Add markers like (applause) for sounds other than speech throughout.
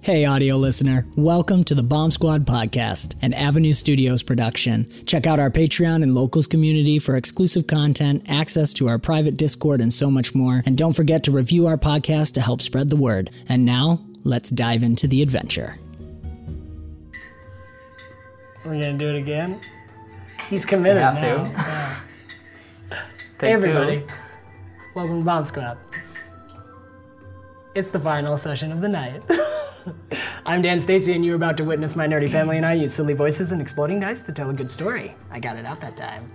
Hey, audio listener. Welcome to the Bomb Squad podcast, an Avenue Studios production. Check out our Patreon and locals community for exclusive content, access to our private Discord, and so much more. And don't forget to review our podcast to help spread the word. And now, let's dive into the adventure. We're gonna do it again. He's committed have now. to. (laughs) Yeah. Hey everybody, two. welcome to Bomb Squad. It's the final session of the night. (laughs) (laughs) I'm Dan Stacy, and you're about to witness my nerdy family and I use silly voices and exploding dice to tell a good story. I got it out that time.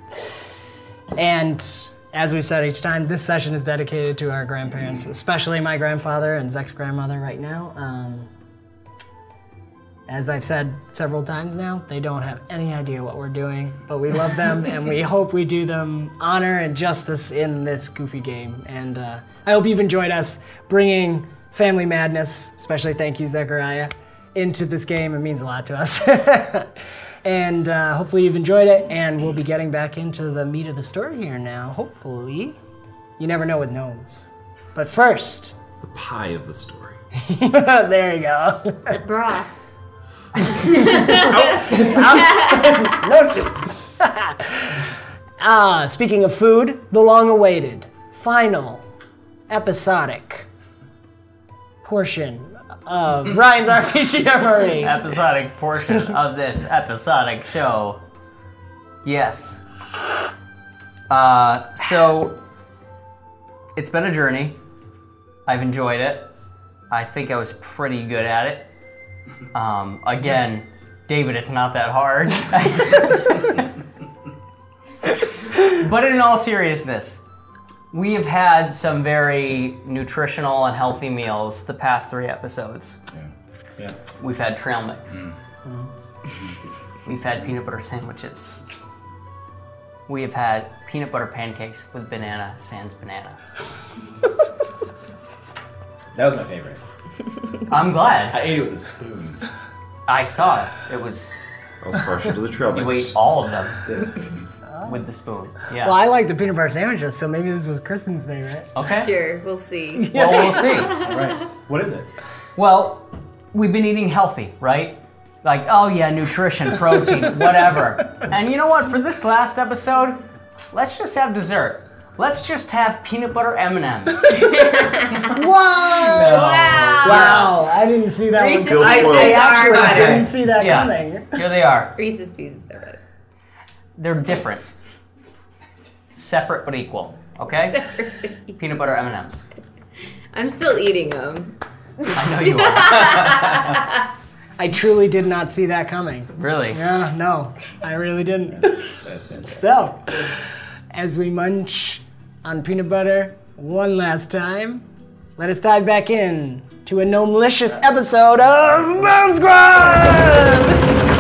And as we've said each time, this session is dedicated to our grandparents, especially my grandfather and Zach's grandmother right now. Um, as I've said several times now, they don't have any idea what we're doing, but we love them (laughs) and we hope we do them honor and justice in this goofy game. And uh, I hope you've enjoyed us bringing family madness, especially thank you, Zechariah, into this game. It means a lot to us. (laughs) and uh, hopefully you've enjoyed it, and we'll be getting back into the meat of the story here now, hopefully. You never know with gnomes. But first, the pie of the story. (laughs) there you go. The Broth. No (laughs) soup. ah, speaking of food, the long awaited, final, episodic portion of (laughs) Ryan's RPG Armory. Episodic portion of this episodic show. Yes. Uh, so it's been a journey. I've enjoyed it. I think I was pretty good at it. Um, again, David, it's not that hard. (laughs) but in all seriousness, we have had some very nutritional and healthy meals the past three episodes. Yeah. We've had trail mix. Mm. Mm-hmm. We've had peanut butter sandwiches. We have had peanut butter pancakes with banana sans banana. (laughs) That was my favorite. I'm glad. I ate it with a spoon. I saw it. It was I was partial to the trail you mix. ate all of them This spoon. With the spoon. Yeah. Well, I like the peanut butter sandwiches, so maybe this is Kristen's favorite. Okay. Sure, we'll see. (laughs) Well, we'll see. All (laughs) right. What is it? Well, we've been eating healthy, right? Like, oh yeah, nutrition, protein, (laughs) whatever. And you know what? For this last episode, let's just have dessert. Let's just have peanut butter M&Ms. Whoa! Wow. Wow, I didn't see that Reese's one. I, spoiled. I Pieces are actually better. didn't see that Yeah. coming. Here they are. Reese's Pieces are better. They're different. Separate but equal. Okay? Peanut butter M&Ms. I'm still eating them. I know you are. (laughs) I truly did not see that coming. Really? Yeah, no, I really didn't. That's fantastic. So, as we munch on peanut butter one last time, let us dive back in to a gnomelicious episode of Bomb Squad!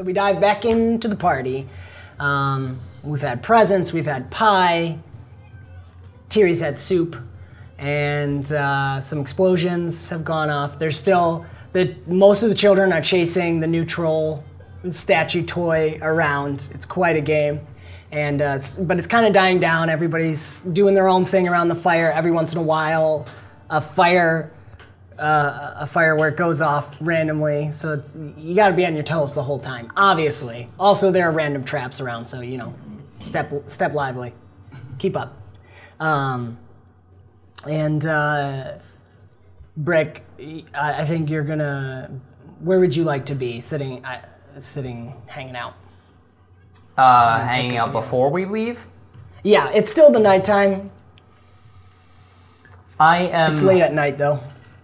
So we dive back into the party. Um, we've had presents, we've had pie, Tiri's had soup, and uh, some explosions have gone off. There's still the most of the children are chasing the new troll statue toy around. It's quite a game, and uh, but it's kind of dying down. Everybody's doing their own thing around the fire. Every once in a while, a fire uh, a firework goes off randomly, so it's, you got to be on your toes the whole time. Obviously, also there are random traps around, so you know, step step lively, keep up. Um, and uh, Brick, I, I think you're gonna. Where would you like to be sitting? Uh, sitting, hanging out. Uh, hanging out before we leave. Yeah, it's still the nighttime. I am. It's late at night though.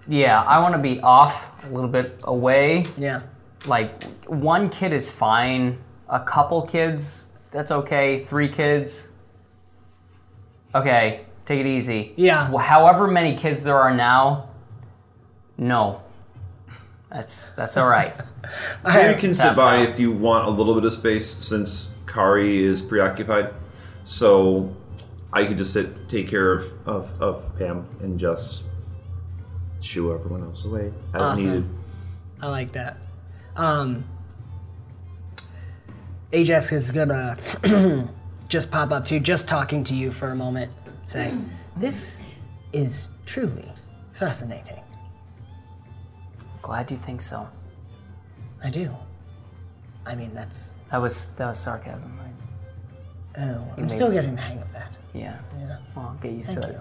Yeah, I want to be off a little bit away. Yeah. Like one kid is fine. A couple kids, that's okay. Three kids, okay. Take it easy. Yeah. Wh- However many kids there are now, no. That's that's all right. (laughs) So you can sit by out. if you want a little bit of space since Kari is preoccupied. So I could just sit, take care of, of, of Pam and just shoo everyone else away as Awesome. needed. I like that. Um, Ajax is gonna (clears throat) just pop up to you, just talking to you for a moment. Say, (clears throat) this is truly fascinating. Glad you think so. I do. I mean, that's. That was that was sarcasm. Right? Oh, I'm still it. getting the hang of that. Yeah. Yeah. Well, I'll get used Thank to you. it.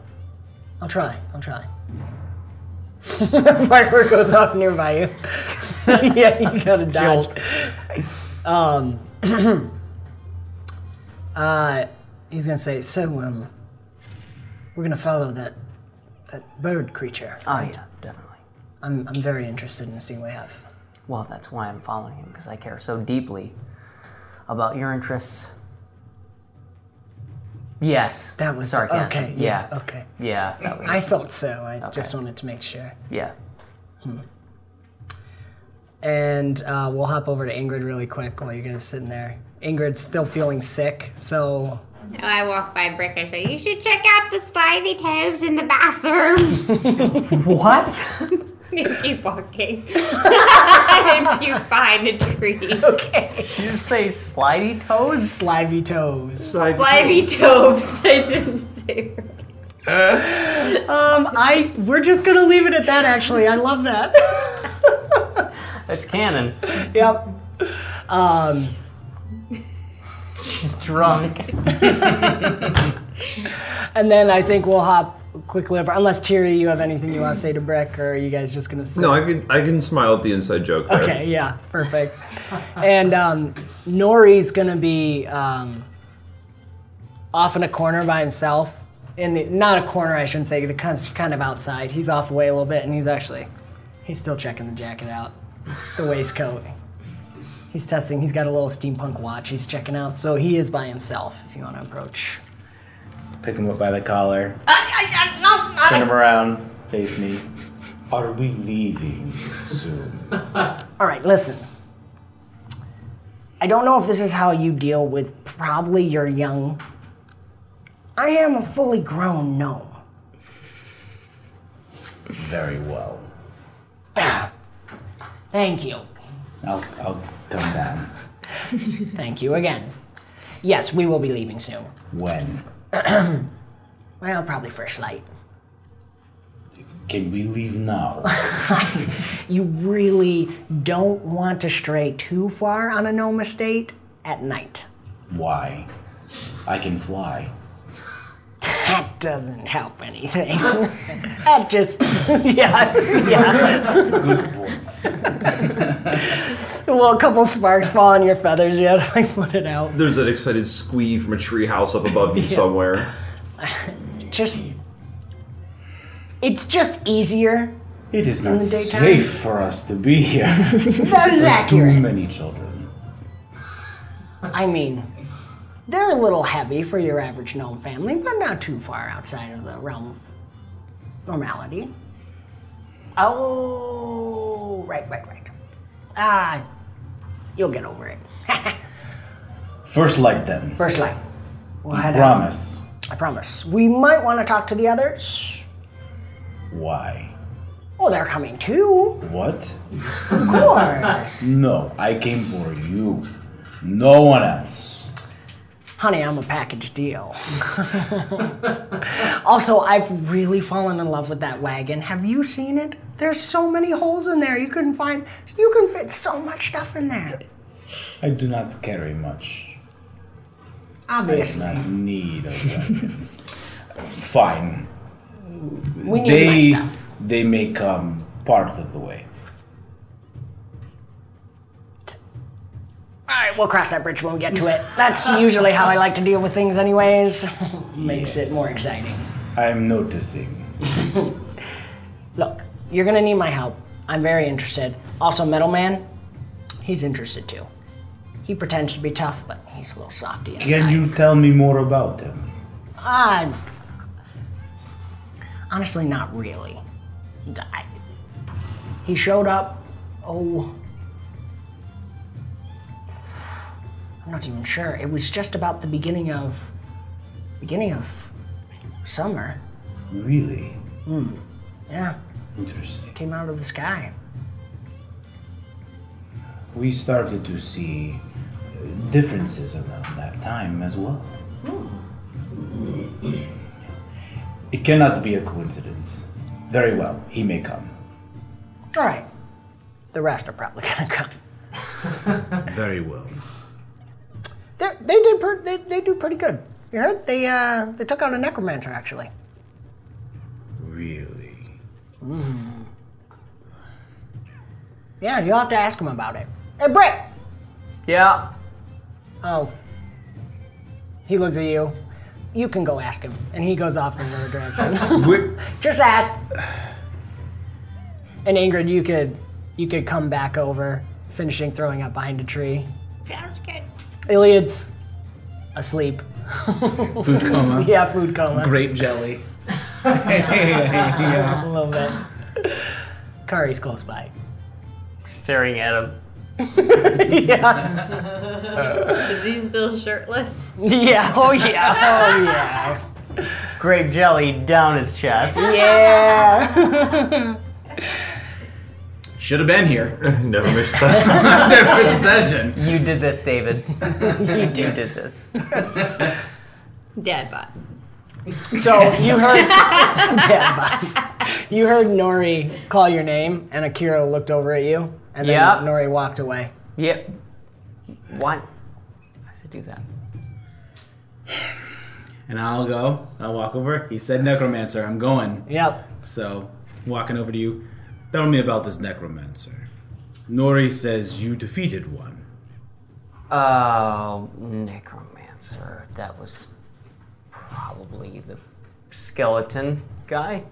I'll try. I'll try. (laughs) Firework goes off nearby you. (laughs) yeah, you gotta dodge. Um, (clears throat) uh, he's gonna say, so, um, we're gonna follow that that bird creature. Oh yeah, definitely. I'm, I'm very interested in seeing what we have. Well, that's why I'm following him because I care so deeply about your interests. Yes. That was sarcasm. okay. Yeah. Okay. Yeah, that was. I thought so. I just wanted to make sure. yeah. And uh, we'll hop over to Ingrid really quick while you guys are sitting there. Ingrid's still feeling sick, so I walk by Brick. I say, "You should check out the slithy toes in the bathroom." (laughs) What? (laughs) You keep walking. (laughs) and you find a tree. okay. Did you say slidey toads? Slivy toes. Flybby toes. (laughs) I didn't say. right. (laughs) Um, I we're just gonna leave it at that. Actually, I love that. (laughs) That's canon. yep. Um, She's drunk. and then I think we'll hop quickly over. Unless Tiri, you have anything you want to say to Brick, or are you guys just gonna? Sit? No, I can I can smile at the inside joke. Okay, yeah, perfect. and um, Nori's gonna be um, off in a corner by himself. In the not a corner, I shouldn't say. The kind kind of outside. He's off away a little bit, and he's actually he's still checking the jacket out, the waistcoat. He's testing. He's got a little steampunk watch. He's checking out. So he is by himself. If you want to approach. Pick him up by the collar. Turn him around. Face me. Are we leaving soon? (laughs) All right, listen. I don't know if this is how you deal with probably your young. I am a fully grown gnome. Very well. Thank you. I'll, I'll come down. Thank you again. Yes, we will be leaving soon. When? (clears throat) Well, probably first light. Can we leave now? (laughs) You really don't want to stray too far on a gnome estate at night. Why? I can fly. That doesn't help anything. (laughs) that just, (laughs) yeah, yeah. Good point. Well, a couple sparks fall on your feathers. You have to like put it out. There's an excited squee from a treehouse up above you (laughs) somewhere. Just, it's just easier. It is not the daytime? safe for us to be here. That is accurate. Too many children. I mean, they're a little heavy for your average gnome family, but not too far outside of the realm of normality. Oh, right, right, right. Ah, You'll get over it. (laughs) First light then. First light. We'll You head out. promise. I promise. We might want to talk to the others. Why? Oh, they're coming too. What? Of course. (laughs) No, I came for you. No one else. Honey, I'm a package deal. also, I've really fallen in love with that wagon. Have you seen it? There's so many holes in there. You can find, you can fit so much stuff in there. I do not carry much. Obviously. I do not need a weapon. Fine. We need They my stuff. they may come um, part of the way. All right, we'll cross that bridge when we get to it. That's usually how I like to deal with things, anyways. (laughs) Makes it more exciting. I am noticing. (laughs) Look, you're gonna need my help. I'm very interested. Also, Metal Man, he's interested too. He pretends to be tough, but he's a little softy inside. Can you tell me more about him? Uh, honestly, not really. I, he showed up. Oh, I'm not even sure. It was just about the beginning of beginning of summer. Really? Hmm. Yeah, Interesting. came out of the sky. We started to see uh, differences around that time as well. It cannot be a coincidence. Very well, he may come. All right, the rest are probably gonna come. (laughs) Very well. They're, they did. Per, they, they do pretty good. You heard? They uh they took out a necromancer actually. Really? Yeah, you'll have to ask him about it. Hey, Britt. Yeah. Oh. He looks at you. You can go ask him, and he goes off in another direction. (laughs) (laughs) Just ask. And Ingrid, you could you could come back over, finishing throwing up behind a tree. Sounds good. Iliad's asleep. Food coma. (laughs) Yeah, food coma. Grape jelly. A little bit. Kari's close by. Staring at him. (laughs) yeah. (laughs) Is he still shirtless? Yeah. Oh yeah. Oh yeah. Grape jelly down his chest. Yeah. Should have been here. (laughs) Never missed that. There was a session. You did this, David. (laughs) you did this. (laughs) Dad bod. So you heard yeah, but you heard Nori call your name, and Akira looked over at you, and then Yeah. Nori walked away. Yep. What? Why does it do that? And I'll go. I'll walk over. He said necromancer. I'm going. Yep. So, walking over to you. Tell me about this necromancer. Nori says you defeated one. Oh, necromancer. That was probably the skeleton guy.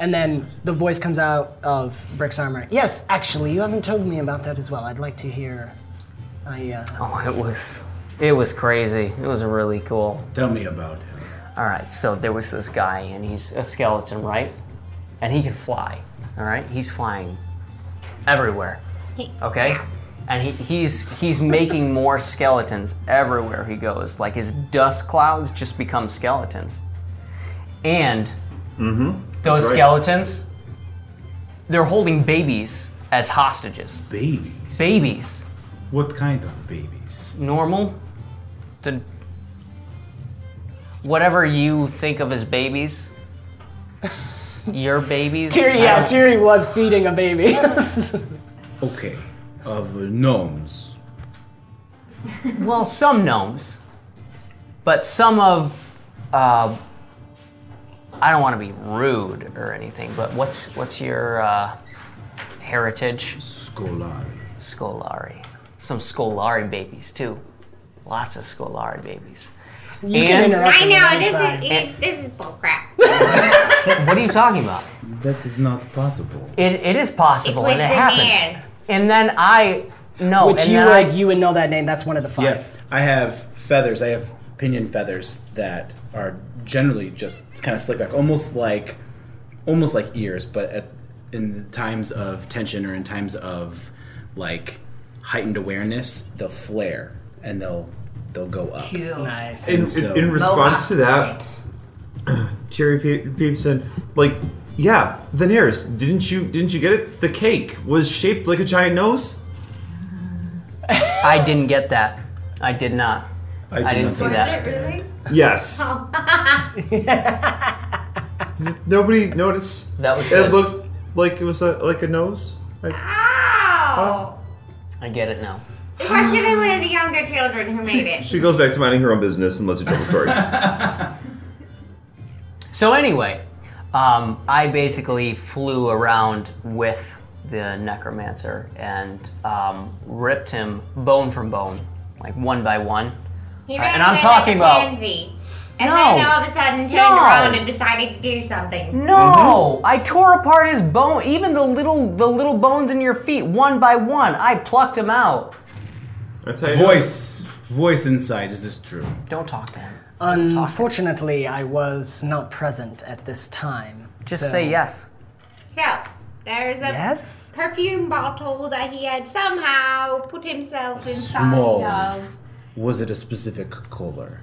And then the voice comes out of Brick's armor. Yes, actually, you haven't told me about that as well. I'd like to hear. I uh, Oh, it was it was crazy. It was really cool. Tell me about him. All right, so there was this guy, and he's a skeleton, right? And he can fly. All right, he's flying everywhere. Okay, and he, he's he's making more skeletons everywhere he goes. Like his dust clouds just become skeletons, and mm-hmm. those right. skeletons, they're holding babies as hostages. Babies. Babies, What kind of babies? normal, the whatever you think of as babies. (laughs) Your babies. Tiri, yeah, don't- was feeding a baby. (laughs) Okay, of gnomes. Well, some gnomes, but some of. Uh, I don't want to be rude or anything, but what's what's your uh, heritage? Scolari. Scolari. Some Scolari babies too. Lots of Scolari babies. You can And interrupt I him know at any this time. is this, this is bullcrap. (laughs) what are you talking about? That is not possible. It, it is It possible, was and it happened. theirs. And then I no, Which and you would I, you would know that name. That's one of the five. Yeah, I have feathers. I have pinion feathers that are generally just kind of slick back, almost like, almost like ears, but at, in the times of tension or in times of like heightened awareness, they'll flare and they'll they'll go up. Nice. In, so- in response to that, (clears throat) Terry Pe- Peepson, like, yeah, Veneers, didn't you didn't you get it? The cake was shaped like a giant nose. I didn't get that. I did not. I, did I did didn't not see think- that. Really? Yes. (laughs) Did nobody notice? That was It good. looked like it was a, like a nose. Like, Ow! I get it now. It must have one of the younger children who made it. she goes back to minding her own business and lets you tell the story. (laughs) So anyway, um, I basically flew around with the necromancer and um, ripped him bone from bone, like one by one. He Uh, ran and I'm away talking like a about- pansy. And No. then all of a sudden turned No. around and decided to do something. No, I tore apart his bone, even the little the little bones in your feet, one by one. I plucked them out. That's how you do it. Voice voice inside, is this true? Don't talk to him. Unfortunately, I was not present at this time. Just so- say yes. So, there's a Yes. perfume bottle that he had somehow put himself inside Small. of. Was it a specific color?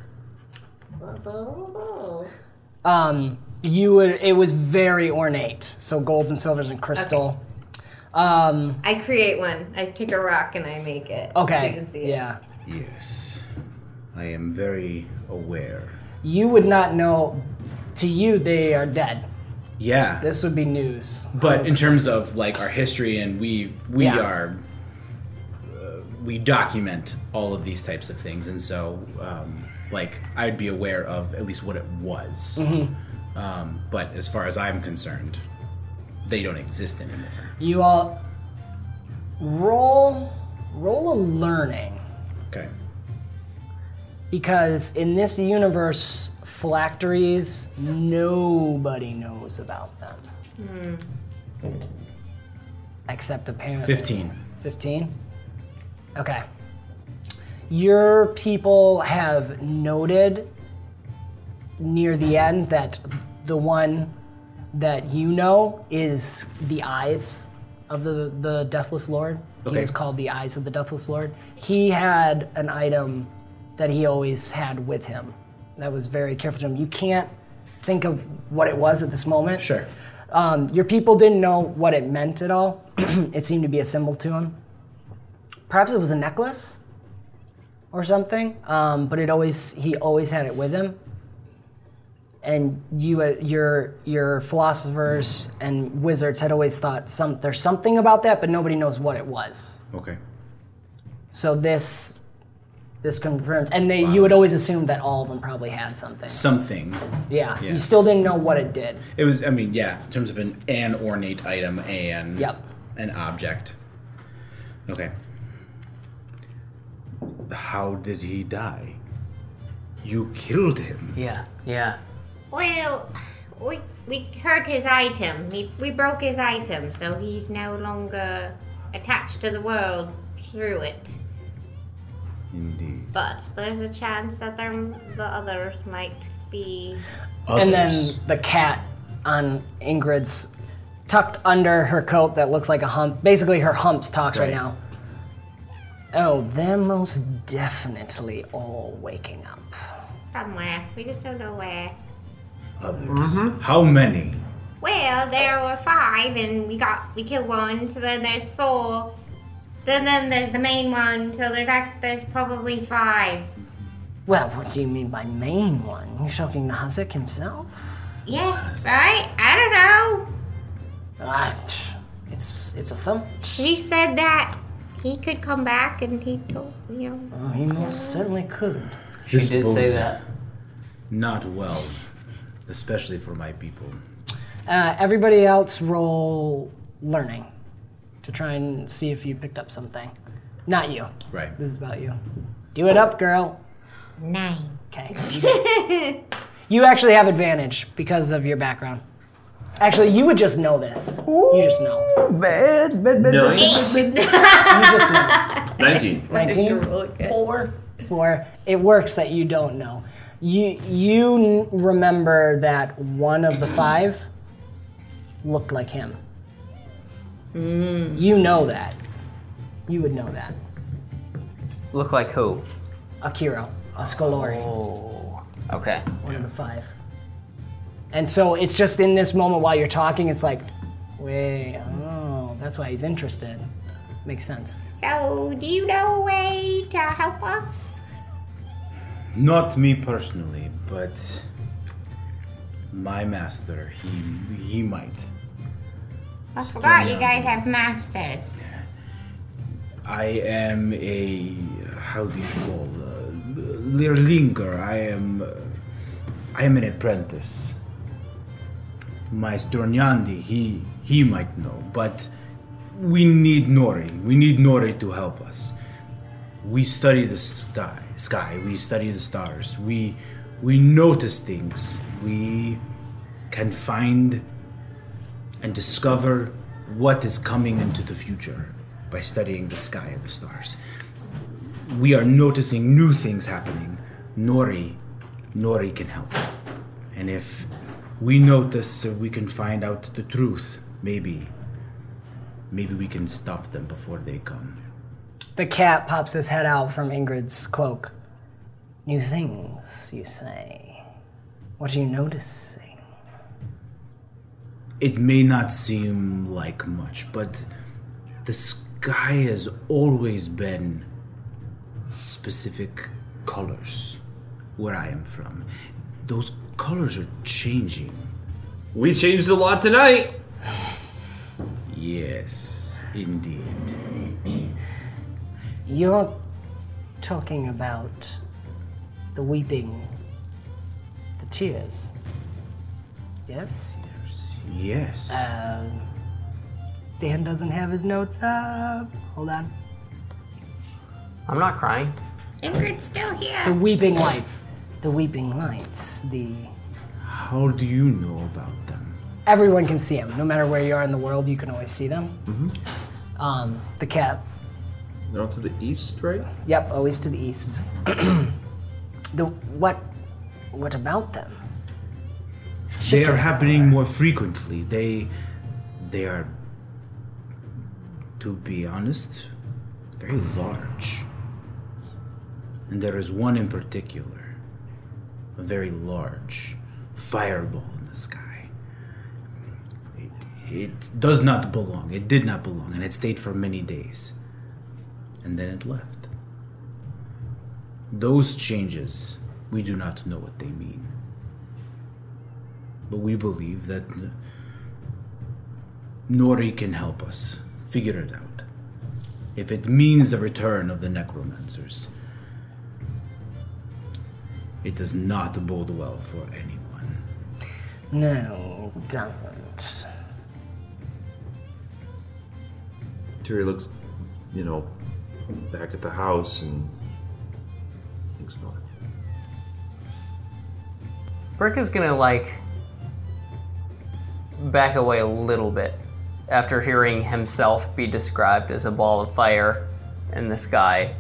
Um, you would. It was very ornate. So golds and silvers and crystal. Um. I create one. I take a rock and I make it. Okay. So you can see it. yeah. Yes. I am very aware. You would not know. To you, they are dead. Yeah. This would be news. But in terms of like our history and we we Yeah. are uh, we document all of these types of things and so um, like I'd be aware of at least what it was. Mm-hmm. Um, but as far as I'm concerned, they don't exist anymore. You all roll roll a learning Okay. because in this universe, phylacteries nobody knows about them. Hmm. Except apparently 15. 15? Okay. Your people have noted near the end that the one that you know is the eyes of the, the Deathless Lord. He Okay. was called the Eyes of the Deathless Lord. He had an item that he always had with him that was very careful to him. You can't think of what it was at this moment. Sure. Um, your people didn't know what it meant at all. (clears throat) it seemed to be a symbol to him. Perhaps it was a necklace or something. Um, but it always he always had it with him. And you, uh, your your philosophers and wizards had always thought some there's something about that, but nobody knows what it was. Okay. So this this confirms, and they you would always assume that all of them probably had something. Something. Yeah, you Yes. still didn't know what it did. It was I mean, yeah, in terms of an an ornate item and Yep. an object. Okay. How did he die? You killed him. Yeah, yeah. Well, we we hurt his item. We, we broke his item, so he's no longer attached to the world through it. Indeed. But there's a chance that there, the others might be. And then the cat on Ingrid's tucked under her coat that looks like a hump. Basically, her humps talks right, Right. now. Oh, they're most definitely all waking up. somewhere. We just don't know where. Others. How many? Well, there were five, and we got we killed one. So then there's four. Then then there's the main one. So there's act there's probably five. Well, what do you mean by main one? You're talking to Hazik himself? Yeah, right. I don't know. Ah, it's it's a thump. She said that he could come back, and he told you know. Oh, he most certainly could. She This did say that. Not well, especially for my people. Uh, everybody else roll learning to try and see if you picked up something. Not you. Right. This is about you. Do it up, girl. Nine. Okay. You, (laughs) you actually have advantage because of your background. Actually, you would just know this. You just know. Bad, bad, bad. Nine, (laughs) You just know. 19. 19? Four. Four. It works that you don't know. You you n- remember that one of the five looked like him. Mm. You know that. You would know that. Look like who? Akiro, a Scolari, Oh. Okay. one of the five. And so it's just in this moment while you're talking, it's like, wait, oh, that's why he's interested. Makes sense. So, do you know a way to help us? Not me personally, but my master, he he might. I forgot you guys have masters. I am a how do you call uh, Lirlinger. I am uh, I am an apprentice. Maestro Nyandi, he he might know, but we need Nori. We need Nori to help us. We study the sky, sky. We study the stars. We we notice things. We can find and discover what is coming into the future by studying the sky and the stars. We are noticing new things happening. Nori, Nori can help. And if we notice, we can find out the truth. Maybe, maybe we can stop them before they come. The cat pops his head out from Ingrid's cloak. New things, you say. What are you noticing? It may not seem like much, but the sky has always been specific colors where I am from. Those colors are changing. We changed a lot tonight. Yes, indeed. You're talking about the weeping, the tears. Yes? Yes. Um, Dan doesn't have his notes up. Hold on. I'm not crying. Ingrid's still here. The weeping lights. The weeping lights. The. How do you know about them? Everyone can see them. No matter where you are in the world, you can always see them. Mm-hmm. Um, the cat. No, to the east, right? Yep, always to the east. (clears throat) the what? What about them? They are don't happening more frequently. They they are to be honest, very large. And there is one in particular, a very large fireball in the sky. It, it does not belong. It did not belong, and it stayed for many days. And then it left. Those changes, we do not know what they mean. But we believe that Nori can help us figure it out. If it means the return of the necromancers, it does not bode well for anyone. No, it doesn't. Terry looks, you know, back at the house and thinks about it. Brick is gonna like back away a little bit after hearing himself be described as a ball of fire in the sky.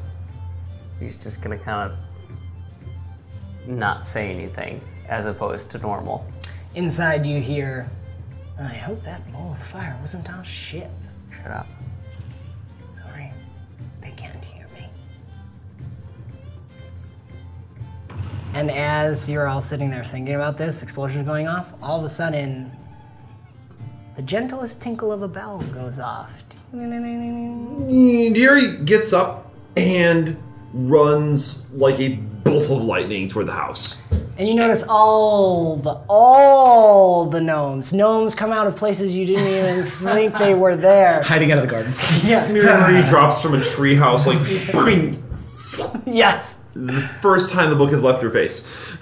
He's just gonna kind of not say anything as opposed to normal. Inside, you hear. I hope that ball of fire wasn't on ship. Shut up. And as you're all sitting there thinking about this, explosion going off, all of a sudden, the gentlest tinkle of a bell goes off. Terry gets up and runs like a bolt of lightning toward the house. And you notice all the all the gnomes. Gnomes come out of places you didn't even (laughs) think they were there. Hiding out of the garden. Yeah. Terry drops from a treehouse like (laughs) (laughs) bang, Yes. the first time the book has left her face.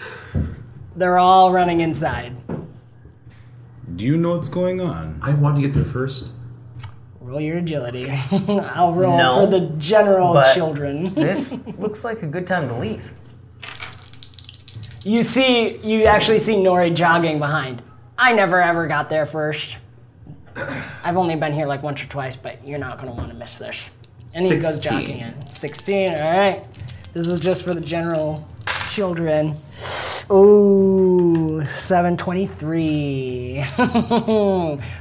They're all running inside. Do you know what's going on? I want to get there first. Roll your agility. (laughs) I'll roll No, for the general but children. (laughs) This looks like a good time to leave. You see, you actually see Nori jogging behind. I never ever got there first. (clears throat) I've only been here like once or twice, but you're not gonna want to miss this. And he goes 16. jogging in. 16, alright. This is just for the general children. Ooh, 723. (laughs)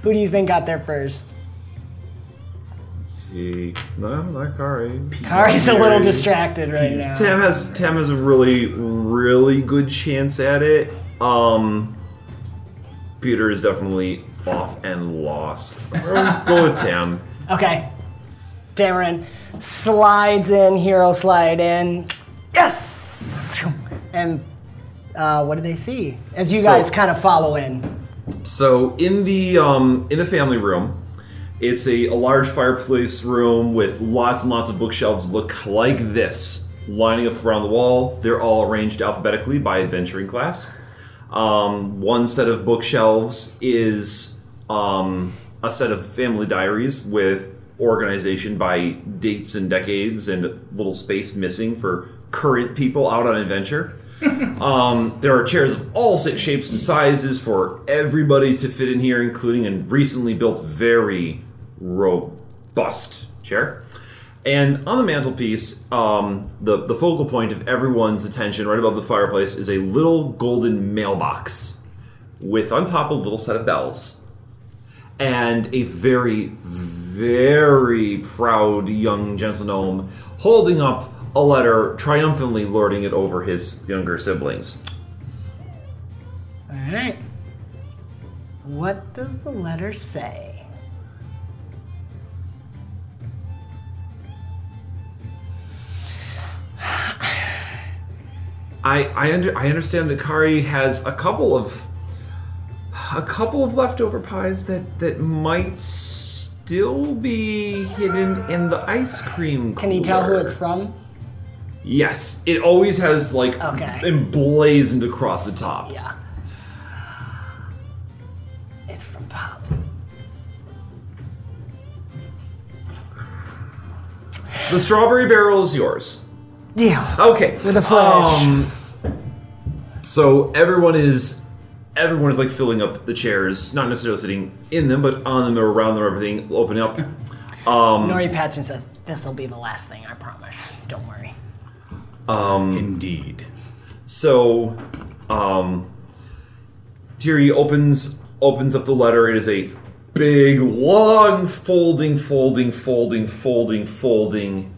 Who do you think got there first? Let's see. He, no, not Kari. Kari's a little distracted right now. Tam has Tam has a really really good chance at it. Um, Peter is definitely off and lost. I'll go with Tam. (laughs) Okay. Dameron slides in, hero slide in. Yes! And uh, what do they see? As you So- guys kind of follow in. So in the um, in the family room, it's a, a large fireplace room with lots and lots of bookshelves look like this, lining up around the wall. They're all arranged alphabetically by adventuring class. Um, one set of bookshelves is um, a set of family diaries with organization by dates and decades and a little space missing for current people out on adventure. (laughs) Um, there are chairs of all shapes and sizes for everybody to fit in here, including a recently built, very robust chair. And on the mantelpiece, um, the, the focal point of everyone's attention, right above the fireplace, is a little golden mailbox with on top a little set of bells. And a very, very proud young gentle gnome holding up a letter, triumphantly lording it over his younger siblings. All right. What does the letter say? I I, under, I understand that Kari has a couple of a couple of leftover pies that that might still be hidden in the ice cream. Can you tell who it's from? Yes, it always has like Okay. emblazoned across the top. Yeah. It's from Pop. The strawberry barrel is yours. Deal. Okay. With a flourish. Um, so everyone is everyone is like filling up the chairs, not necessarily sitting in them, but on them or around them, everything opening up. (laughs) Um, Nori Patson says, This'll be the last thing, I promise. Don't worry. um, Indeed. So, um, Tiri opens opens up the letter. It is a big, long, folding, folding, folding, folding, folding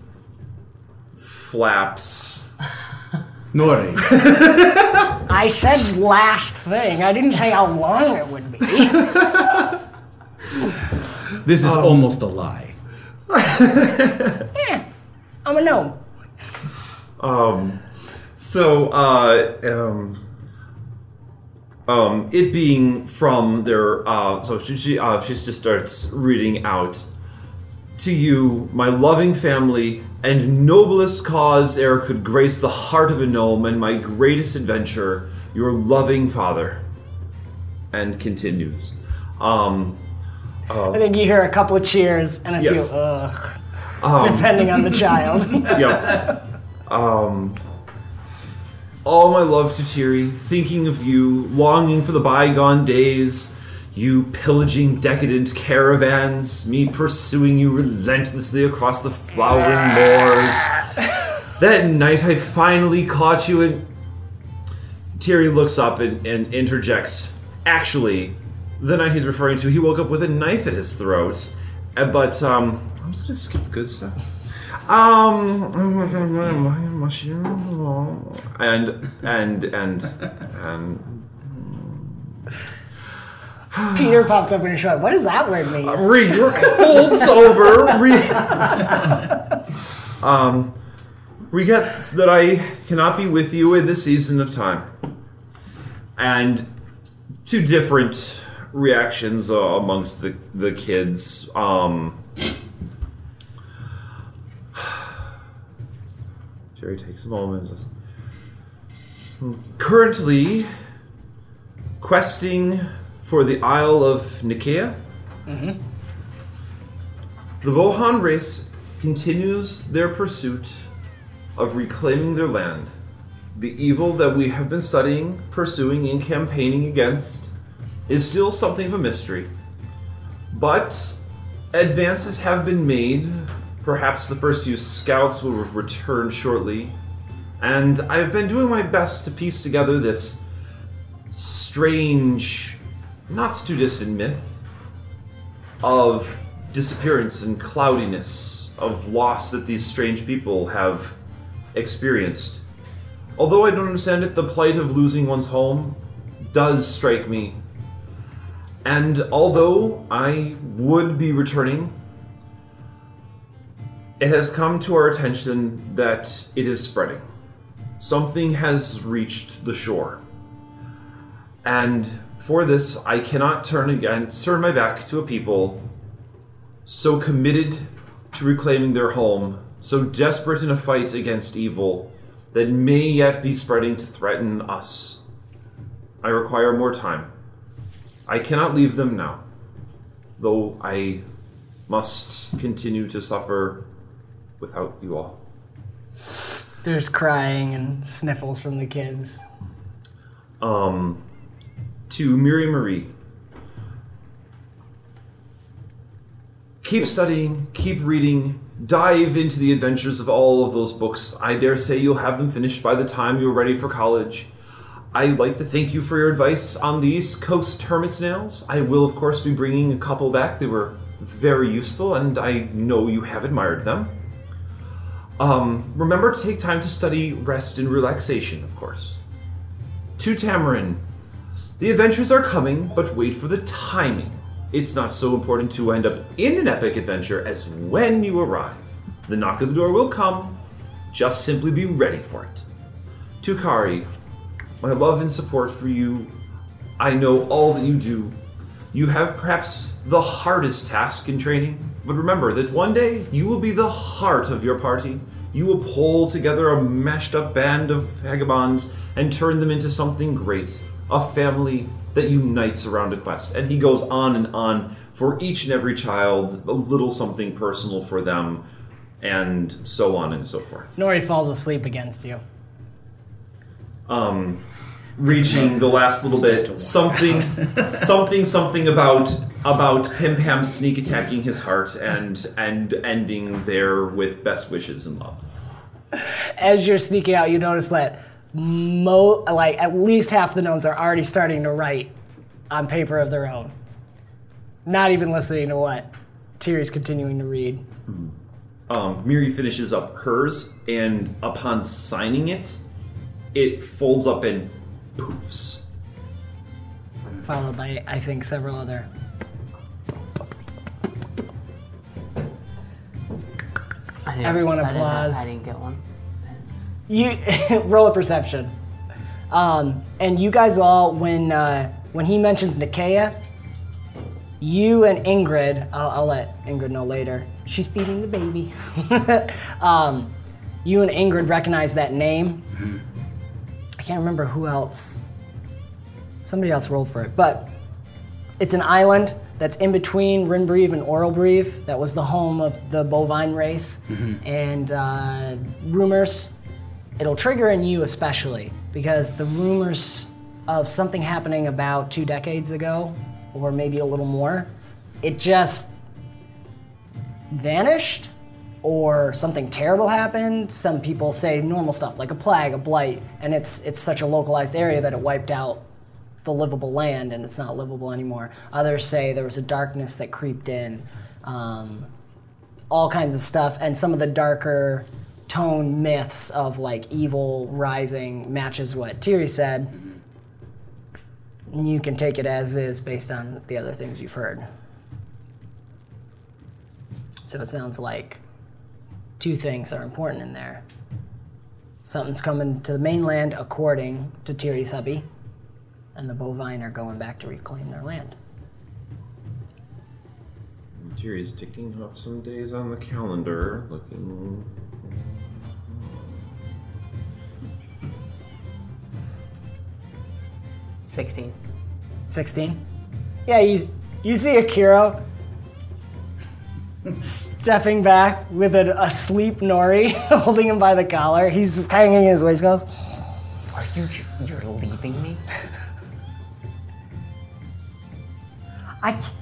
flaps. (laughs) Nori. (laughs) I said last thing. I didn't say how long it would be. (laughs) This is almost a lie. (laughs) yeah, I'm a gnome. Um, so, uh, um, um, it being from their, uh, so she, she, uh, she just starts reading out to you, my loving family and noblest cause e'er could grace the heart of a gnome, and my greatest adventure, your loving father. And continues. Um, uh, I think you hear a couple of cheers and a Yes. few ugh, Um, depending on the (laughs) child. Yep. Um, all my love to Tiri, thinking of you, longing for the bygone days, you pillaging decadent caravans, me pursuing you relentlessly across the flowering moors. (laughs) That night I finally caught you and Tiri looks up and, and interjects. Actually, the night he's referring to, he woke up with a knife at his throat. Uh, But um, I'm just gonna skip the good stuff. Um, (laughs) and and and and (gasps) Peter pops up in his shot. What does that word mean? re folds (laughs) over. Re, (laughs) um, that I cannot be with you in this season of time, and two different reactions uh, amongst the the kids. Um, (sighs) Jerry takes a moment. says, Currently, questing for the Isle of Nicaea. Mm-hmm. The bovine race continues their pursuit of reclaiming their land. The evil that we have been studying, pursuing, and campaigning against is still something of a mystery. But advances have been made. Perhaps the first few scouts will return shortly. And I've been doing my best to piece together this strange, not too distant myth of disappearance and cloudiness of loss that these strange people have experienced. Although I don't understand it, the plight of losing one's home does strike me. And although I would be returning, it has come to our attention that it is spreading. Something has reached the shore. And for this, I cannot turn again, turn my back to a people so committed to reclaiming their home, so desperate in a fight against evil that may yet be spreading to threaten us. I require more time. I cannot leave them now, though I must continue to suffer without you all. There's crying and sniffles from the kids. Um, to Miriam Marie. Keep studying, keep reading, dive into the adventures of all of those books. I dare say you'll have them finished by the time you're ready for college. I'd like to thank you for your advice on the East Coast hermit snails. I will, of course, be bringing a couple back. They were very useful, and I know you have admired them. Um, remember to take time to study rest and relaxation, of course. To Tamarin, the adventures are coming, but wait for the timing. It's not so important to end up in an epic adventure as when you arrive. The knock at the door will come, just simply be ready for it. Tukari, my love and support for you. I know all that you do. You have perhaps the hardest task in training, but remember that one day you will be the heart of your party. You will pull together a mashed up band of vagabonds and turn them into something great a family that unites around a quest. And he goes on and on for each and every child, a little something personal for them, and so on and so forth. Nori falls asleep against you. um, reaching the last little bit. Something, (laughs) something, something about about Pim Pam sneak attacking his heart and and ending there with best wishes and love. As you're sneaking out, you notice that mo like at least half the gnomes are already starting to write on paper of their own. Not even listening to what Tiri's continuing to read. Um, Miri finishes up hers, and upon signing it, it folds up and poofs. Followed by I think several other. Everyone I didn't- applause. I didn't get one. You (laughs) roll a perception. Um, and you guys all, when uh, when he mentions Nicaea, you and Ingrid, I'll, I'll let Ingrid know later. She's feeding the baby. (laughs) um, you and Ingrid recognize that name. I can't remember who else. Somebody else rolled for it, but it's an island that's in between Rinbreve and Oralbreve. That was the home of the bovine race. And uh, rumors, it'll trigger in you especially because the rumors of something happening about two decades ago, or maybe a little more, it just vanished or something terrible happened. Some people say normal stuff like a plague, a blight, and it's it's such a localized area that it wiped out the livable land and it's not livable anymore. Others say there was a darkness that creeped in, um, all kinds of stuff, and some of the darker tone myths of like evil rising matches what Tiri said. You can take it as is based on the other things you've heard. So it sounds like two things are important in there. Something's coming to the mainland according to Tiri's hubby, and the bovine are going back to reclaim their land. Tiri's ticking off some days on the calendar, looking. Sixteen. 16? Yeah, you, you see Akiro stepping back with a, a sleep Nori (laughs) holding him by the collar. He's just hanging in his waist goes, Are you you're leaving me? I c-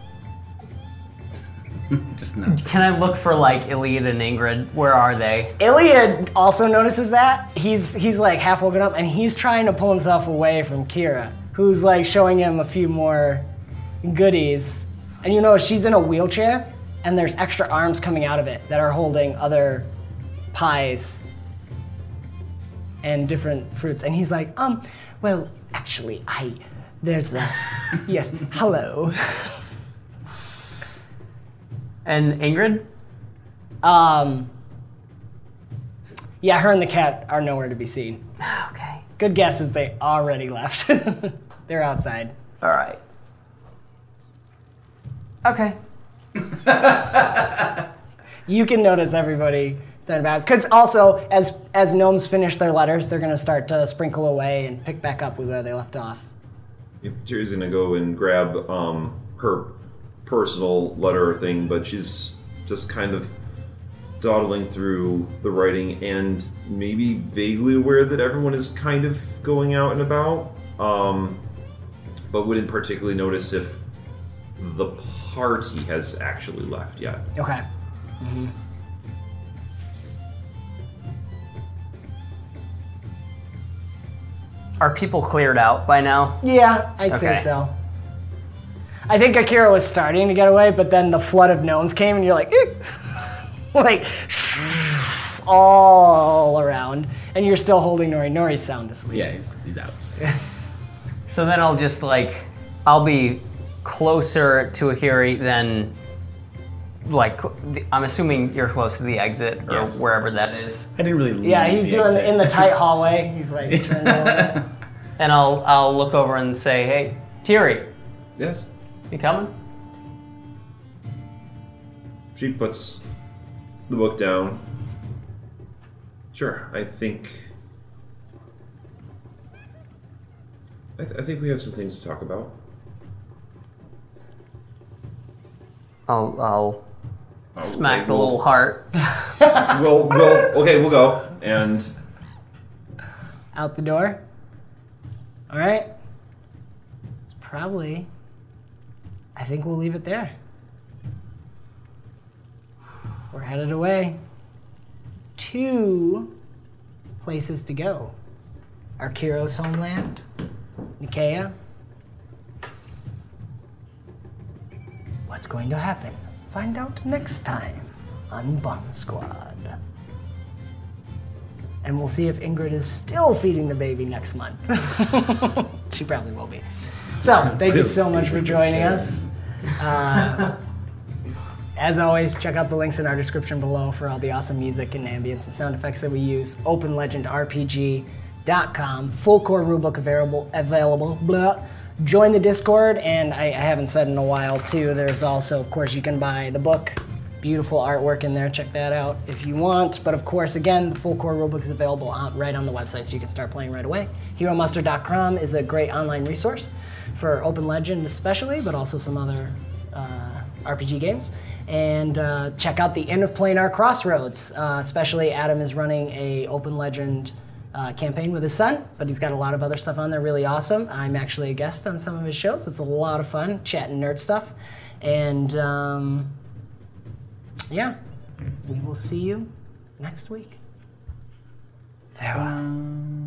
(laughs) Just not. can I look for like Iliad and Ingrid? Where are they? Iliad also notices that. He's he's like half woken up and he's trying to pull himself away from Kira, who's like showing him a few more goodies. And you know she's in a wheelchair and there's extra arms coming out of it that are holding other pies and different fruits. And he's like, um, well, actually, I, there's a, (laughs) yes, hello. And Ingrid? Um, yeah, her and the cat are nowhere to be seen. Okay. Good guess is they already left. (laughs) They're outside. All right. Okay. (laughs) You can notice everybody starting back because also as as gnomes finish their letters, they're gonna start to sprinkle away and pick back up with where they left off. Yep, Tiri's gonna go and grab um, her personal letter thing, but she's just kind of dawdling through the writing and maybe vaguely aware that everyone is kind of going out and about, um, but wouldn't particularly notice if the party has actually left yet. Okay. Are people cleared out by now? Yeah, I'd say so. I think Akira was starting to get away, but then the flood of gnomes came, and you're like, "Eh." (laughs) like (laughs) all around, and you're still holding Nori. Nori's sound asleep. Yeah, he's, he's out. (laughs) So then I'll just like, I'll be closer to Akiri than, like, I'm assuming you're close to the exit or Yes. wherever that is. I didn't really. Yeah, leave he's the doing exit. in the tight (laughs) hallway. He's like turned over. (laughs) And I'll I'll look over and say, hey, Tiri, Yes. you coming? She puts the book down. Sure, I think. I, th- I think we have some things to talk about. I'll I'll Oh, smack okay, the we'll- little heart. (laughs) We'll, we'll, okay, we'll go. And out the door. All right. It's probably. I think we'll leave it there. We're headed away. Two places to go our Kiro's homeland, Nicaea. What's going to happen? Find out next time on Bomb Squad. And we'll see if Ingrid is still feeding the baby next month. (laughs) she probably will be. So, thank you so much for joining us. Uh, as always, check out the links in our description below for all the awesome music and ambience and sound effects that we use. OpenLegendRPG.com. Full core rulebook available. Available. Blah. Join the Discord, and I, I haven't said in a while too. There's also, of course, you can buy the book. Beautiful artwork in there. Check that out if you want. But of course, again, the full core rulebook is available on, right on the website, so you can start playing right away. HeroMuster.com is a great online resource for Open Legend, especially, but also some other uh, RPG games. And uh, check out the End of Planar Crossroads. Uh, especially, Adam is running a Open Legend uh, campaign with his son, but he's got a lot of other stuff on there. Really awesome. I'm actually a guest on some of his shows. It's a lot of fun, chatting nerd stuff. And um, yeah, we will see you next week. Farewell.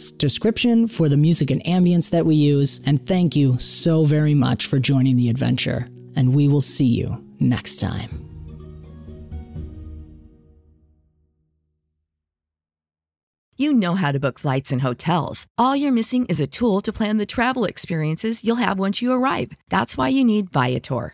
podcast description for the music and ambience that we use. And thank you so very much for joining the adventure. And we will see you next time. You know how to book flights and hotels. All you're missing is a tool to plan the travel experiences you'll have once you arrive. That's why you need Viator.